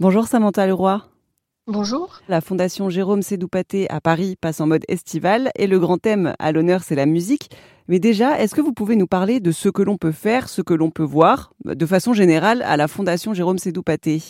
Bonjour Samantha Leroy. Bonjour. La Fondation Jérôme Sédoupaté à Paris passe en mode estival et le grand thème à l'honneur c'est la musique. Mais déjà, est-ce que vous pouvez nous parler de ce que l'on peut faire, ce que l'on peut voir, de façon générale, à la Fondation Jérôme Sédoupaté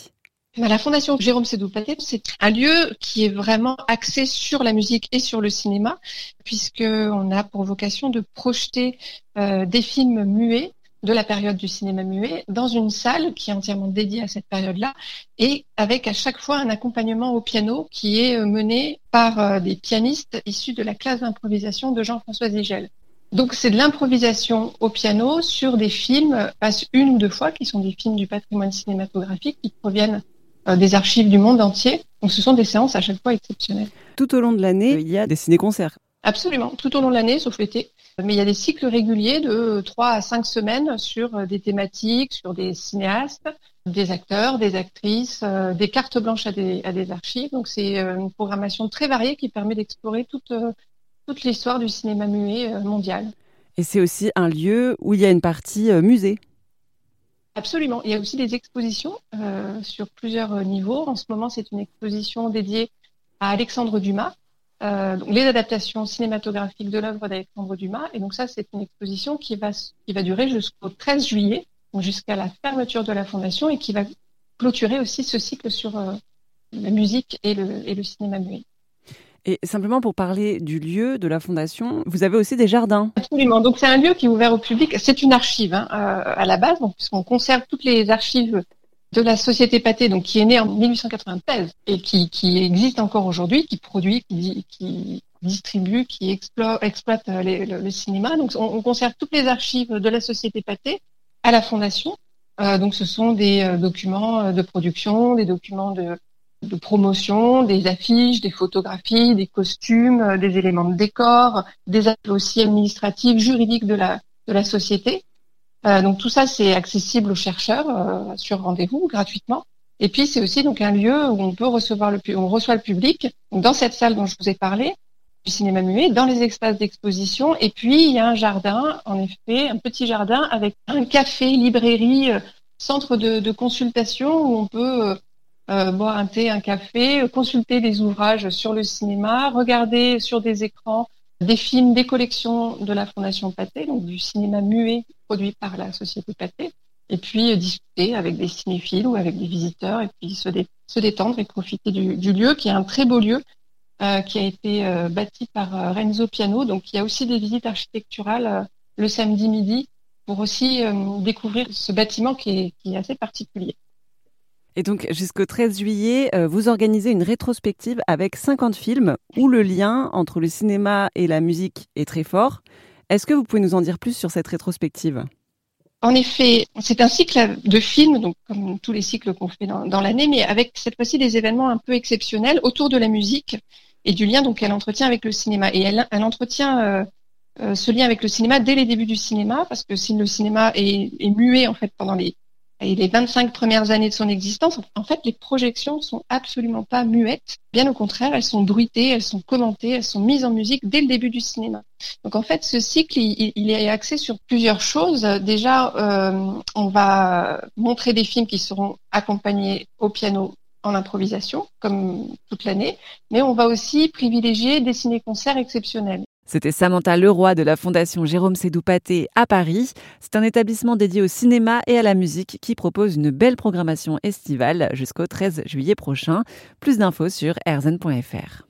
bah, la Fondation Jérôme Sédoupaté, c'est un lieu qui est vraiment axé sur la musique et sur le cinéma, puisqu'on a pour vocation de projeter euh, des films muets de la période du cinéma muet dans une salle qui est entièrement dédiée à cette période-là et avec à chaque fois un accompagnement au piano qui est euh, mené par euh, des pianistes issus de la classe d'improvisation de Jean-François Zigel. Donc c'est de l'improvisation au piano sur des films, passe une ou deux fois, qui sont des films du patrimoine cinématographique qui proviennent euh, des archives du monde entier. Donc ce sont des séances à chaque fois exceptionnelles. Tout au long de l'année, il y a des ciné-concerts. Absolument, tout au long de l'année, sauf l'été. Mais il y a des cycles réguliers de 3 à 5 semaines sur euh, des thématiques, sur des cinéastes, des acteurs, des actrices, euh, des cartes blanches à des, à des archives. Donc c'est euh, une programmation très variée qui permet d'explorer toute, toute l'histoire du cinéma muet mondial. Et c'est aussi un lieu où il y a une partie musée. Absolument. Il y a aussi des expositions sur plusieurs niveaux. En ce moment, c'est une exposition dédiée à Alexandre Dumas, euh, donc les adaptations cinématographiques de l'œuvre d'Alexandre Dumas. Et donc ça, c'est une exposition qui va, qui va durer jusqu'au 13 juillet, jusqu'à la fermeture de la fondation et qui va clôturer aussi ce cycle sur euh, la musique et le, et le cinéma muet. Et simplement pour parler du lieu de la fondation, vous avez aussi des jardins. Absolument. Donc c'est un lieu qui est ouvert au public. C'est une archive hein, euh, à la base, puisqu'on conserve toutes les archives de la société Pâté, donc qui est née en 1893 et qui, existe encore aujourd'hui, qui produit, qui, distribue, qui exploite, euh, le, cinéma. Donc on, conserve toutes les archives de la société Pâté à la fondation. Euh, donc ce sont des euh, documents de production, des documents de, promotion, des affiches, des photographies, des costumes, des éléments de décor, des actes aussi administratifs, juridiques de la société. Euh, donc tout ça, c'est accessible aux chercheurs euh, sur rendez-vous gratuitement. Et puis c'est aussi donc un lieu où on peut recevoir le, on reçoit le public dans cette salle dont je vous ai parlé du cinéma muet, dans les espaces d'exposition. Et puis il y a un jardin, en effet, un petit jardin avec un café, librairie, euh, centre de, de, consultation où on peut euh, boire un thé, un café, consulter des ouvrages sur le cinéma, regarder sur des écrans des films, des collections de la Fondation Pathé, donc du cinéma muet produit par la société Pathé, et puis euh, discuter avec des cinéphiles ou avec des visiteurs, et puis se, détendre et profiter du, lieu, qui est un très beau lieu, euh, qui a été euh, bâti par Renzo Piano. Donc il y a aussi des visites architecturales le samedi midi pour aussi découvrir ce bâtiment qui est assez particulier. Et donc, jusqu'au 13 juillet, euh, vous organisez une rétrospective avec 50 films où le lien entre le cinéma et la musique est très fort. Est-ce que vous pouvez nous en dire plus sur cette rétrospective? En effet, c'est un cycle de films, donc comme tous les cycles qu'on fait dans, l'année, mais avec cette fois-ci des événements un peu exceptionnels autour de la musique et du lien qu'elle entretient avec le cinéma. Et elle, entretient euh, euh, ce lien avec le cinéma dès les débuts du cinéma, parce que le cinéma est muet en fait pendant les et les 25 premières années de son existence, en fait, les projections sont absolument pas muettes. Bien au contraire, elles sont bruitées, elles sont commentées, elles sont mises en musique dès le début du cinéma. Donc en fait, ce cycle, il, est axé sur plusieurs choses. Déjà, euh, on va montrer des films qui seront accompagnés au piano en improvisation, comme toute l'année, mais on va aussi privilégier des ciné-concerts exceptionnels. C'était Samantha Leroy de la Fondation Jérôme Sédou-Paté à Paris. C'est un établissement dédié au cinéma et à la musique qui propose une belle programmation estivale jusqu'au 13 juillet prochain. Plus d'infos sur erzen.fr.